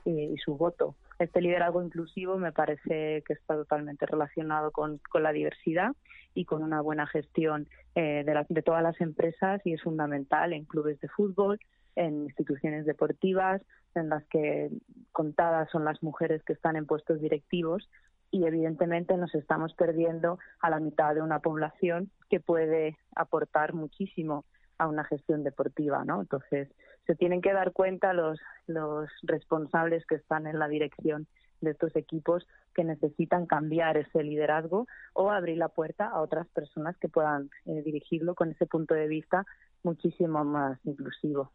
eh, y su voto. Este liderazgo inclusivo me parece que está totalmente relacionado con, con la diversidad y con una buena gestión eh, de, de todas las empresas y es fundamental en clubes de fútbol, en instituciones deportivas, en las que contadas son las mujeres que están en puestos directivos y evidentemente nos estamos perdiendo a la mitad de una población que puede aportar muchísimo a una gestión deportiva, ¿no? Entonces, se tienen que dar cuenta los, los responsables que están en la dirección de estos equipos que necesitan cambiar ese liderazgo o abrir la puerta a otras personas que puedan eh, dirigirlo con ese punto de vista muchísimo más inclusivo.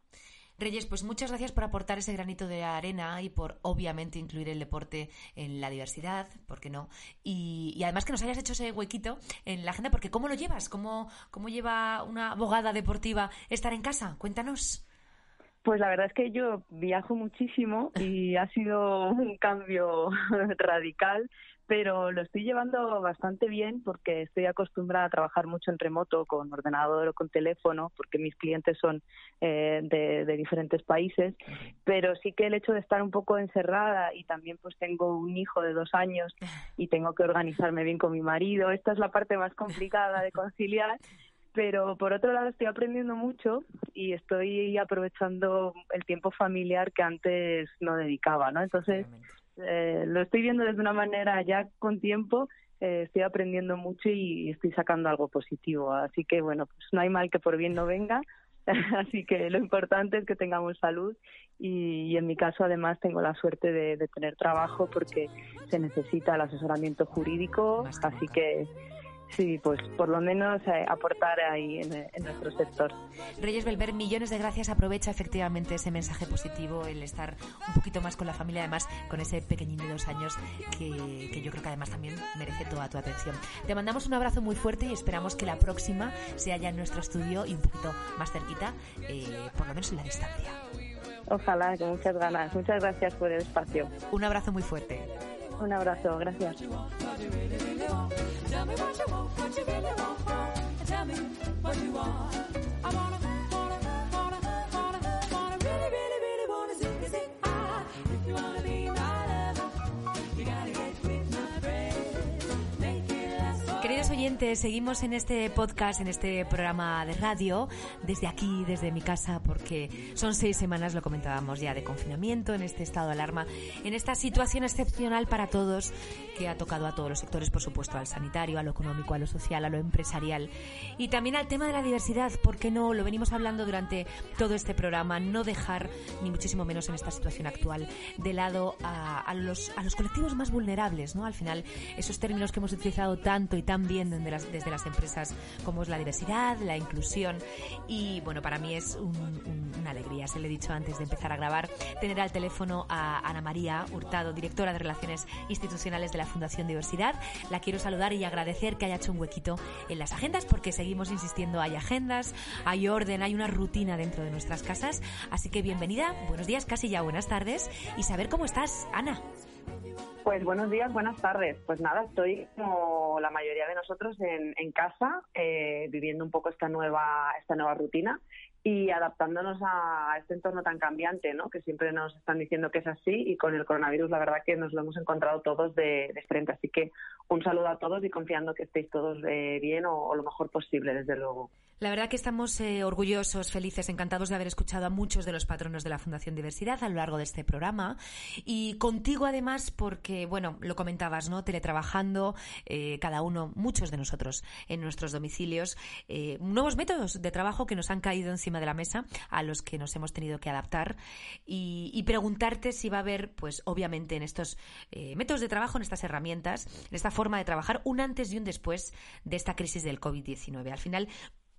Reyes, pues muchas gracias por aportar ese granito de arena y por obviamente incluir el deporte en la diversidad, ¿por qué no? Y, además que nos hayas hecho ese huequito en la agenda, porque ¿cómo lo llevas? ¿Cómo, ¿Cómo lleva una abogada deportiva estar en casa? Cuéntanos. Pues la verdad es que yo viajo muchísimo y ha sido un cambio radical pero lo estoy llevando bastante bien porque estoy acostumbrada a trabajar mucho en remoto con ordenador o con teléfono porque mis clientes son eh, de, diferentes países. Pero sí que el hecho de estar un poco encerrada y también pues tengo un hijo de dos años y tengo que organizarme bien con mi marido esta es la parte más complicada de conciliar. Pero por otro lado estoy aprendiendo mucho y estoy aprovechando el tiempo familiar que antes no dedicaba, ¿no? Entonces, eh, lo estoy viendo desde una manera ya con tiempo, eh, estoy aprendiendo mucho y estoy sacando algo positivo. Así que bueno, pues no hay mal que por bien no venga. Así que lo importante es que tengamos salud y, en mi caso además tengo la suerte de, de tener trabajo porque se necesita el asesoramiento jurídico, así que sí, pues por lo menos eh, aportar ahí en, nuestro sector. Reyes Belver, millones de gracias. Aprovecha efectivamente ese mensaje positivo, el estar un poquito más con la familia, además con ese pequeñín de dos años que, que yo creo que además también merece toda tu atención. Te mandamos un abrazo muy fuerte y esperamos que la próxima sea ya en nuestro estudio y un poquito más cerquita, eh, por lo menos en la distancia. Ojalá, con muchas ganas. Muchas gracias por el espacio. Un abrazo muy fuerte. Un abrazo, gracias. what seguimos en este podcast, en este programa de radio, desde aquí, desde mi casa, porque son seis semanas, lo comentábamos ya, de confinamiento, en este estado de alarma, en esta situación excepcional para todos, que ha tocado a todos los sectores, por supuesto, al sanitario, a lo económico, a lo social, a lo empresarial, y también al tema de la diversidad, ¿por qué no? Lo venimos hablando durante todo este programa, no dejar, ni muchísimo menos en esta situación actual, de lado a los, a los colectivos más vulnerables, ¿no? Al final, esos términos que hemos utilizado tanto y tan bien desde las, desde las empresas, como es la diversidad, la inclusión, y bueno, para mí es un- un- una alegría, se lo he dicho antes de empezar a grabar, tener al teléfono a Ana María Hurtado, directora de Relaciones Institucionales de la Fundación Diversidad. La quiero saludar y agradecer que haya hecho un huequito en las agendas, porque seguimos insistiendo, hay agendas, hay orden, hay una rutina dentro de nuestras casas. Así que bienvenida, buenos días, casi ya buenas tardes, y saber cómo estás, Ana. Pues buenos días, buenas tardes. Pues nada, estoy como la mayoría de nosotros en, en casa, eh, viviendo un poco esta nueva, esta nueva rutina y adaptándonos a este entorno tan cambiante, ¿no? Que siempre nos están diciendo que es así y con el coronavirus la verdad que nos lo hemos encontrado todos de, de frente. Así que un saludo a todos y confiando que estéis todos eh, bien o, o lo mejor posible, desde luego. La verdad que estamos eh, orgullosos, felices, encantados de haber escuchado a muchos de los patronos de la Fundación Diversidad a lo largo de este programa y contigo además porque, bueno, lo comentabas, ¿no? Teletrabajando, eh, cada uno, muchos de nosotros en nuestros domicilios, eh, nuevos métodos de trabajo que nos han caído encima de la mesa a los que nos hemos tenido que adaptar y, y preguntarte si va a haber, pues obviamente en estos eh, métodos de trabajo, en estas herramientas, en esta forma de trabajar, un antes y un después de esta crisis del COVID-19. Al final,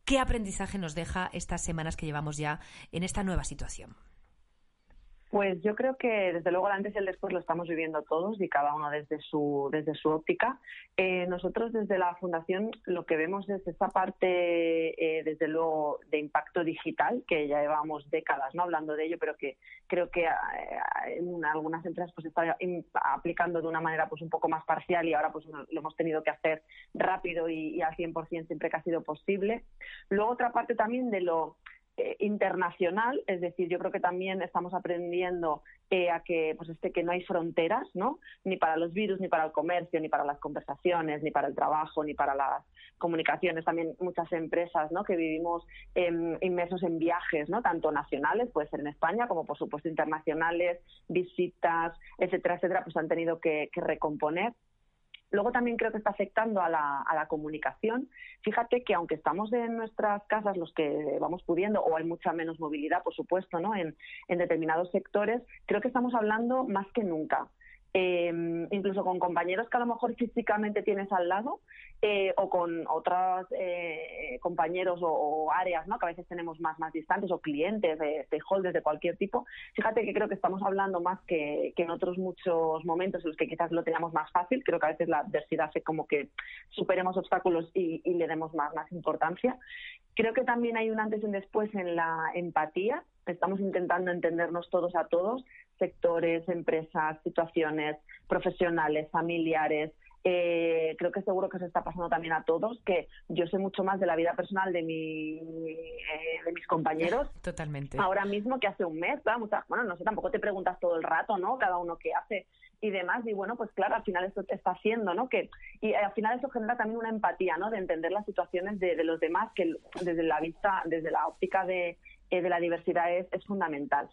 ¿Qué aprendizaje nos deja estas semanas que llevamos ya en esta nueva situación? Pues yo creo que desde luego el antes y el después lo estamos viviendo todos y cada uno desde su desde su óptica. Eh, nosotros desde la fundación lo que vemos es esta parte eh, desde luego de impacto digital que ya llevamos décadas no hablando de ello, pero que creo que eh, en algunas empresas pues está aplicando de una manera pues un poco más parcial y ahora pues lo hemos tenido que hacer rápido y, y al 100% siempre que ha sido posible. Luego otra parte también de lo eh, internacional, es decir, yo creo que también estamos aprendiendo eh, a que pues este que no hay fronteras, ¿no? Ni para los virus, ni para el comercio, ni para las conversaciones, ni para el trabajo, ni para las comunicaciones. También muchas empresas, ¿no? Que vivimos inmersos en viajes, ¿no? Tanto nacionales, puede ser en España, como por supuesto internacionales, visitas, etcétera, etcétera, pues han tenido que, que recomponer. Luego también creo que está afectando a la, comunicación. Fíjate que aunque estamos en nuestras casas los que vamos pudiendo, o hay mucha menos movilidad, por supuesto, ¿no? en determinados sectores, creo que estamos hablando más que nunca. Eh, incluso con compañeros que a lo mejor físicamente tienes al lado eh, o con otros eh, compañeros o, áreas ¿no? que a veces tenemos más, más distantes o clientes, de stakeholders de cualquier tipo. Fíjate que creo que estamos hablando más que, que en otros muchos momentos en los que quizás lo teníamos más fácil. Creo que a veces la adversidad hace como que superemos obstáculos y, y le demos más, más importancia. Creo que también hay un antes y un después en la empatía. Estamos intentando entendernos todos a todos, sectores, empresas, situaciones profesionales, familiares. Eh, creo que seguro que se está pasando también a todos, que yo sé mucho más de la vida personal de, mi, eh, de mis compañeros Totalmente. ahora mismo que hace un mes. Muchas- bueno, no sé, tampoco te preguntas todo el rato, ¿no? Cada uno qué hace y demás. Y bueno, pues claro, al final esto te está haciendo, ¿no? Que, y eh, al final eso genera también una empatía, ¿no? De entender las situaciones de, de los demás, que desde la vista, desde la óptica de, eh, de la diversidad es, fundamental.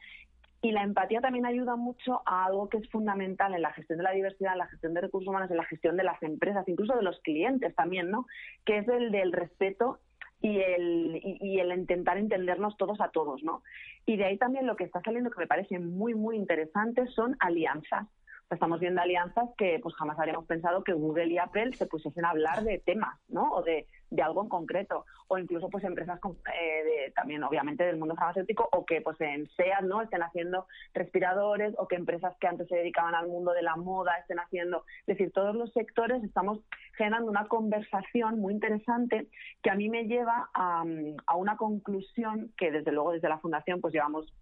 Y la empatía también ayuda mucho a algo que es fundamental en la gestión de la diversidad, en la gestión de recursos humanos, en la gestión de las empresas, incluso de los clientes también, ¿no? Que es el del respeto y el, y el intentar entendernos todos a todos, ¿no? Y de ahí también lo que está saliendo que me parece muy, muy interesante son alianzas. Estamos viendo alianzas que pues jamás habríamos pensado que Google y Apple se pusiesen a hablar de temas, ¿no? O de, de algo en concreto. O incluso pues empresas eh, también obviamente del mundo farmacéutico o que pues en SEAT, ¿no? Estén haciendo respiradores o que empresas que antes se dedicaban al mundo de la moda estén haciendo. Es decir, todos los sectores estamos generando una conversación muy interesante que a mí me lleva a, a una conclusión que desde luego desde la Fundación pues llevamos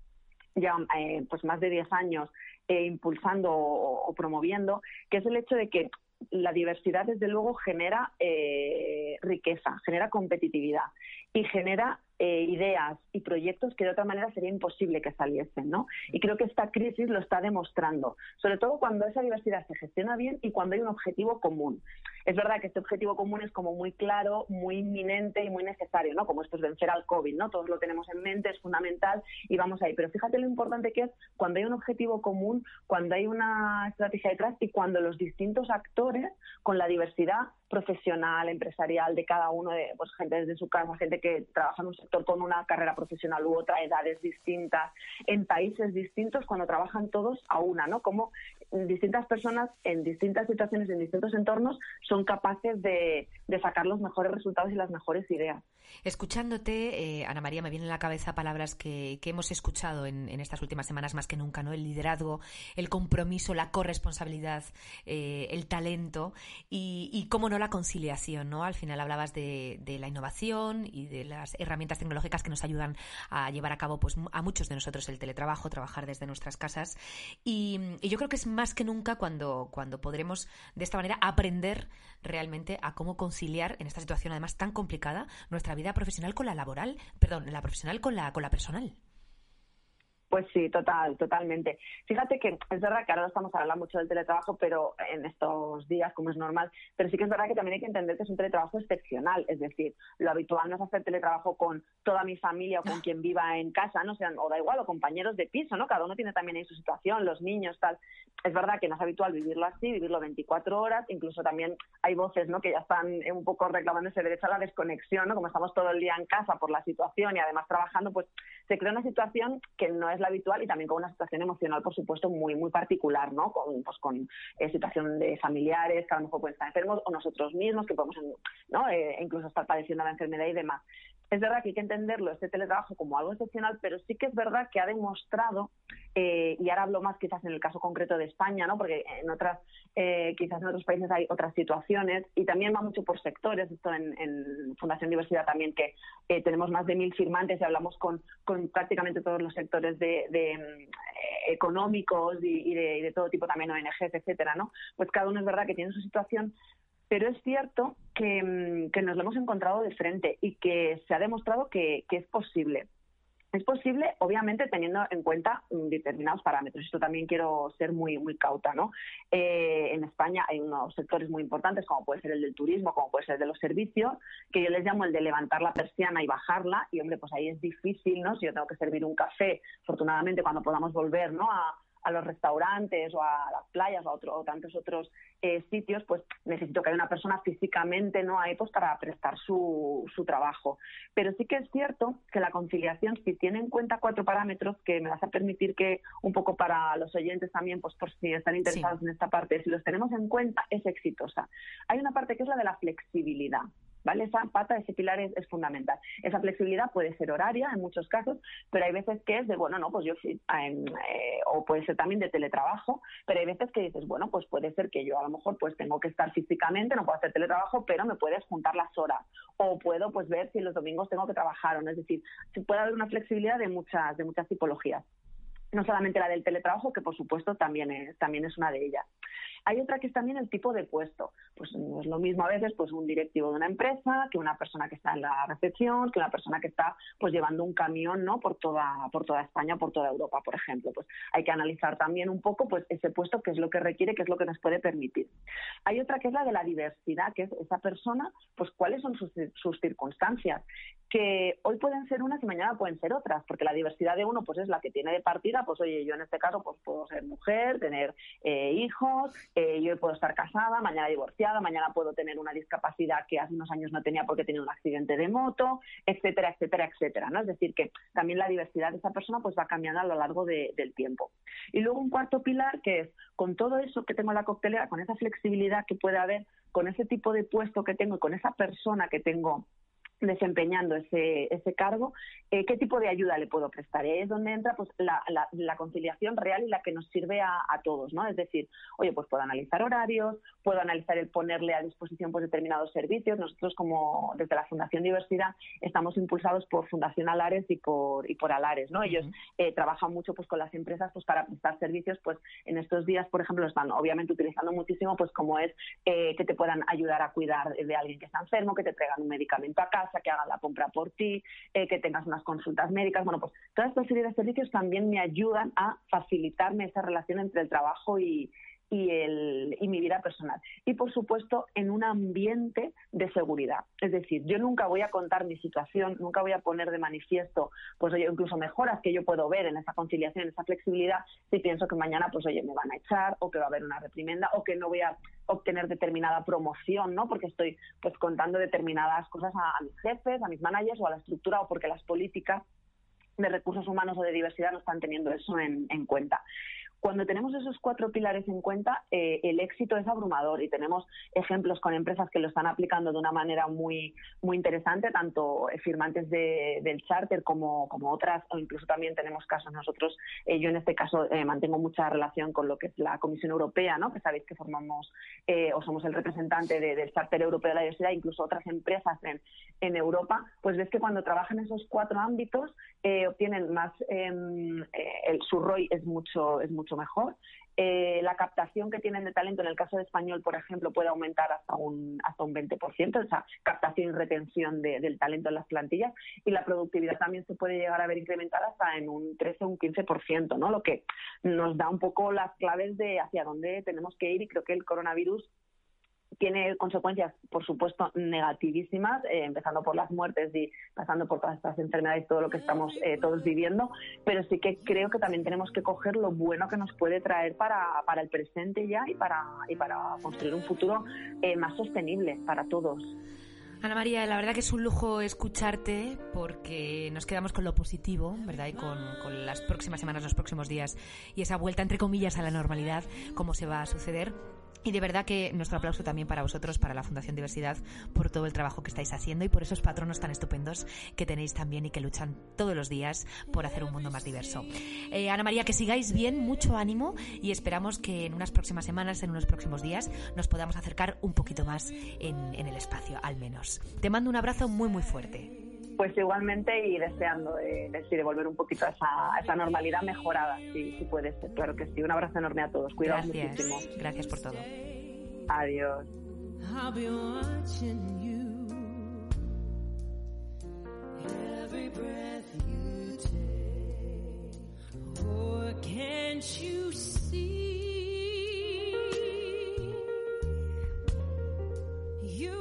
ya eh, pues más de 10 años eh, impulsando o promoviendo, que es el hecho de que la diversidad desde luego genera eh, riqueza, genera competitividad y genera eh, ideas y proyectos que de otra manera sería imposible que saliesen, ¿no? Y creo que esta crisis lo está demostrando, sobre todo cuando esa diversidad se gestiona bien y cuando hay un objetivo común. Es verdad que este objetivo común es como muy claro, muy inminente y muy necesario, ¿no? Como esto es vencer al COVID, ¿no? Todos lo tenemos en mente, es fundamental y vamos ahí. Pero fíjate lo importante que es cuando hay un objetivo común, cuando hay una estrategia detrás y cuando los distintos actores, con la diversidad profesional, empresarial de cada uno, de pues, gente desde su casa, gente que trabaja en un sector con una carrera profesional u otra, edades distintas, en países distintos, cuando trabajan todos a una, ¿no? Como distintas personas en distintas situaciones, en distintos entornos, son capaces de, de sacar los mejores resultados y las mejores ideas. Escuchándote, eh, Ana María, me vienen a la cabeza palabras que, que hemos escuchado en, en, estas últimas semanas más que nunca, ¿no? El liderazgo, el compromiso, la corresponsabilidad, eh, el talento y, y, cómo no, la conciliación, ¿no? Al final hablabas de, de, la innovación y de las herramientas tecnológicas que nos ayudan a llevar a cabo, pues, a muchos de nosotros el teletrabajo, trabajar desde nuestras casas. Y, y yo creo que es más que nunca cuando, cuando podremos, de esta manera, aprender realmente a cómo conciliar en esta situación además tan complicada nuestra vida profesional con la laboral, perdón, la profesional con la con la personal. Pues sí, total, totalmente. Fíjate que es verdad que ahora estamos hablando mucho del teletrabajo, pero en estos días, como es normal, pero sí que es verdad que también hay que entender que es un teletrabajo excepcional. Es decir, lo habitual no es hacer teletrabajo con toda mi familia o con quien viva en casa, no sean, o da igual, o compañeros de piso, ¿no? Cada uno tiene también ahí su situación, los niños, tal. Es verdad que no es habitual vivirlo así, vivirlo 24 horas, incluso también hay voces, ¿no? Que ya están un poco reclamando ese derecho a la desconexión, ¿no? Como estamos todo el día en casa por la situación y además trabajando, pues se crea una situación que no es la habitual y también con una situación emocional, por supuesto, muy muy particular, ¿no? Con, pues, con eh, situación de familiares que a lo mejor pueden estar enfermos o nosotros mismos que podemos, ¿no? Eh, incluso estar padeciendo la enfermedad y demás. Es verdad que hay que entenderlo, este teletrabajo, como algo excepcional, pero sí que es verdad que ha demostrado, eh, y ahora hablo más quizás en el caso concreto de España, ¿no? porque en otras, eh, quizás en otros países hay otras situaciones, y también va mucho por sectores, esto en, en Fundación Diversidad también, que eh, tenemos más de mil firmantes y hablamos con, con prácticamente todos los sectores de, de eh, económicos y, de, y, de, todo tipo, también ONGs, etcétera, ¿no? Pues cada uno es verdad que tiene su situación, pero es cierto que, mm, que, nos lo hemos encontrado de frente y que se ha demostrado que, es posible. Es posible, obviamente, teniendo en cuenta determinados parámetros. Esto también quiero ser muy, muy cauta, ¿no? Eh, en España hay unos sectores muy importantes, como puede ser el del turismo, como puede ser el de los servicios, que yo les llamo el de levantar la persiana y bajarla. Y, hombre, pues ahí es difícil, ¿no? Si yo tengo que servir un café, afortunadamente, cuando podamos volver, ¿no? A, a los restaurantes o a las playas o a otro, o tantos otros eh, sitios, pues necesito que haya una persona físicamente no ahí pues para prestar su, su trabajo. Pero sí que es cierto que la conciliación, si tiene en cuenta cuatro parámetros que me vas a permitir que un poco para los oyentes también, pues por si están interesados sí. en esta parte, si los tenemos en cuenta, es exitosa. Hay una parte que es la de la flexibilidad. ¿Vale? Esa pata, ese pilar es, es, fundamental. Esa flexibilidad puede ser horaria en muchos casos, pero hay veces que es de, bueno, no, pues yo, eh, eh, o puede ser también de teletrabajo, pero hay veces que dices, bueno, pues puede ser que yo a lo mejor pues tengo que estar físicamente, no puedo hacer teletrabajo, pero me puedes juntar las horas, o puedo pues ver si los domingos tengo que trabajar o no, es decir, puede haber una flexibilidad de muchas, de muchas tipologías no solamente la del teletrabajo, que por supuesto también es, también es una de ellas. Hay otra que es también el tipo de puesto. Pues es lo mismo a veces pues un directivo de una empresa que una persona que está en la recepción, que una persona que está pues llevando un camión, ¿no? por toda por toda España, por toda Europa, por ejemplo. Pues hay que analizar también un poco pues ese puesto qué es lo que requiere, qué es lo que nos puede permitir. Hay otra que es la de la diversidad, que es esa persona, pues cuáles son sus, sus circunstancias, que hoy pueden ser unas y mañana pueden ser otras, porque la diversidad de uno pues es la que tiene de partida, pues oye, yo en este caso pues puedo ser mujer, tener eh, hijos, eh, yo puedo estar casada, mañana divorciada, mañana puedo tener una discapacidad que hace unos años no tenía porque tenía un accidente de moto, etcétera, etcétera, etcétera, ¿no? Es decir, que también la diversidad de esa persona pues va cambiando a lo largo de, del tiempo. Y luego un cuarto pilar que es, con todo eso que tengo en la coctelera, con esa flexibilidad que puede haber, con ese tipo de puesto que tengo y con esa persona que tengo desempeñando ese, ese cargo, eh, ¿qué tipo de ayuda le puedo prestar? Y ahí es donde entra pues, la, la- la conciliación real y la que nos sirve a, a todos, ¿no? Es decir, oye, pues puedo analizar horarios, puedo analizar el ponerle a disposición pues, determinados servicios. Nosotros, como desde la Fundación Diversidad, estamos impulsados por Fundación Alares y por, y por Alares, ¿no? Ellos eh, trabajan mucho pues, con las empresas pues, para prestar servicios, pues en estos días, por ejemplo, están obviamente utilizando muchísimo, pues como es eh, que te puedan ayudar a cuidar de alguien que está enfermo, que te traigan un medicamento a casa, que hagan la compra por ti, eh, que tengas unas consultas médicas. Bueno, pues toda esta serie de servicios también me ayudan a facilitarme esa relación entre el trabajo y, el, y mi vida personal. Y, por supuesto, en un ambiente de seguridad. Es decir, yo nunca voy a contar mi situación, nunca voy a poner de manifiesto, pues oye, incluso mejoras que yo puedo ver en esa conciliación, en esa flexibilidad, si pienso que mañana, pues oye, me van a echar o que va a haber una reprimenda o que no voy a obtener determinada promoción, ¿no? Porque estoy pues contando determinadas cosas a, mis jefes, a mis managers o a la estructura o porque las políticas de recursos humanos o de diversidad no están teniendo eso en, en cuenta. Cuando tenemos esos cuatro pilares en cuenta, eh, el éxito es abrumador y tenemos ejemplos con empresas que lo están aplicando de una manera muy, muy interesante, tanto eh, firmantes de- del charter como, otras, o incluso también tenemos casos nosotros. eh, yo en este caso eh, mantengo mucha relación con lo que es la Comisión Europea, ¿no? que sabéis que formamos eh, o somos el representante de- del charter europeo de la diversidad, incluso otras empresas en, en Europa, pues ves que cuando trabajan esos cuatro ámbitos obtienen más, em, el, su ROI es mucho, es mucho mejor. Eh, la captación que tienen de talento, en el caso de español, por ejemplo, puede aumentar hasta un, hasta un 20%, esa captación y retención de- del talento en las plantillas, y la productividad también se puede llegar a ver incrementada hasta en un 13 o un 15%, ¿no? lo que nos da un poco las claves de hacia dónde tenemos que ir, y creo que el coronavirus tiene consecuencias, por supuesto, negativísimas, eh, empezando por las muertes y pasando por todas estas enfermedades todo lo que estamos eh, todos viviendo, pero sí que creo que también tenemos que coger lo bueno que nos puede traer para, para el presente ya y para, y para construir un futuro eh, más sostenible para todos. Ana María, la verdad que es un lujo escucharte porque nos quedamos con lo positivo, ¿verdad? Y con, con las próximas semanas, los próximos días y esa vuelta, entre comillas, a la normalidad, cómo se va a suceder. Y de verdad que nuestro aplauso también para vosotros, para la Fundación Diversidad, por todo el trabajo que estáis haciendo y por esos patronos tan estupendos que tenéis también y que luchan todos los días por hacer un mundo más diverso. Eh, Ana María, que sigáis bien, mucho ánimo y esperamos que en unas próximas semanas, en unos próximos días, nos podamos acercar un poquito más en, en el espacio, al menos. Te mando un abrazo muy, muy fuerte. Pues igualmente y deseando eh, de, sí, de volver un poquito a esa, a esa normalidad mejorada, si, si puede ser. Claro que sí. Un abrazo enorme a todos. Cuidaos Gracias, muchísimo. gracias por todo. Adiós. Can't you see?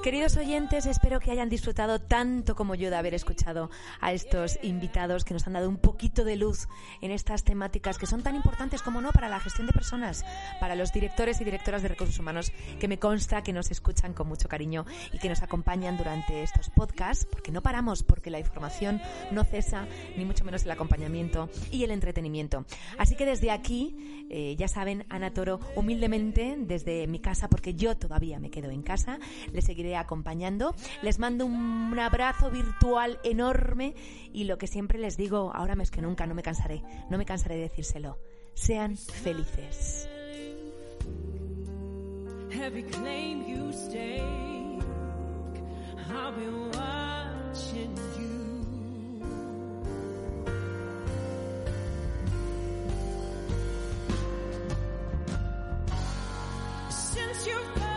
Queridos oyentes, espero que hayan disfrutado tanto como yo de haber escuchado a estos invitados que nos han dado un poquito de luz en estas temáticas que son tan importantes como no para la gestión de personas, para los directores y directoras de recursos humanos que me consta que nos escuchan con mucho cariño y que nos acompañan durante estos podcasts, porque no paramos, porque la información no cesa, ni mucho menos el acompañamiento y el entretenimiento. Así que desde aquí, eh, ya saben, Ana Toro, humildemente desde mi casa, porque yo todavía me quedo en casa, les seguiré acompañando. Les mando un abrazo virtual enorme y lo que siempre les digo, ahora más que nunca, no me cansaré, no me cansaré de decírselo. Sean felices. Claim you stake, I'll be watching you. Since you're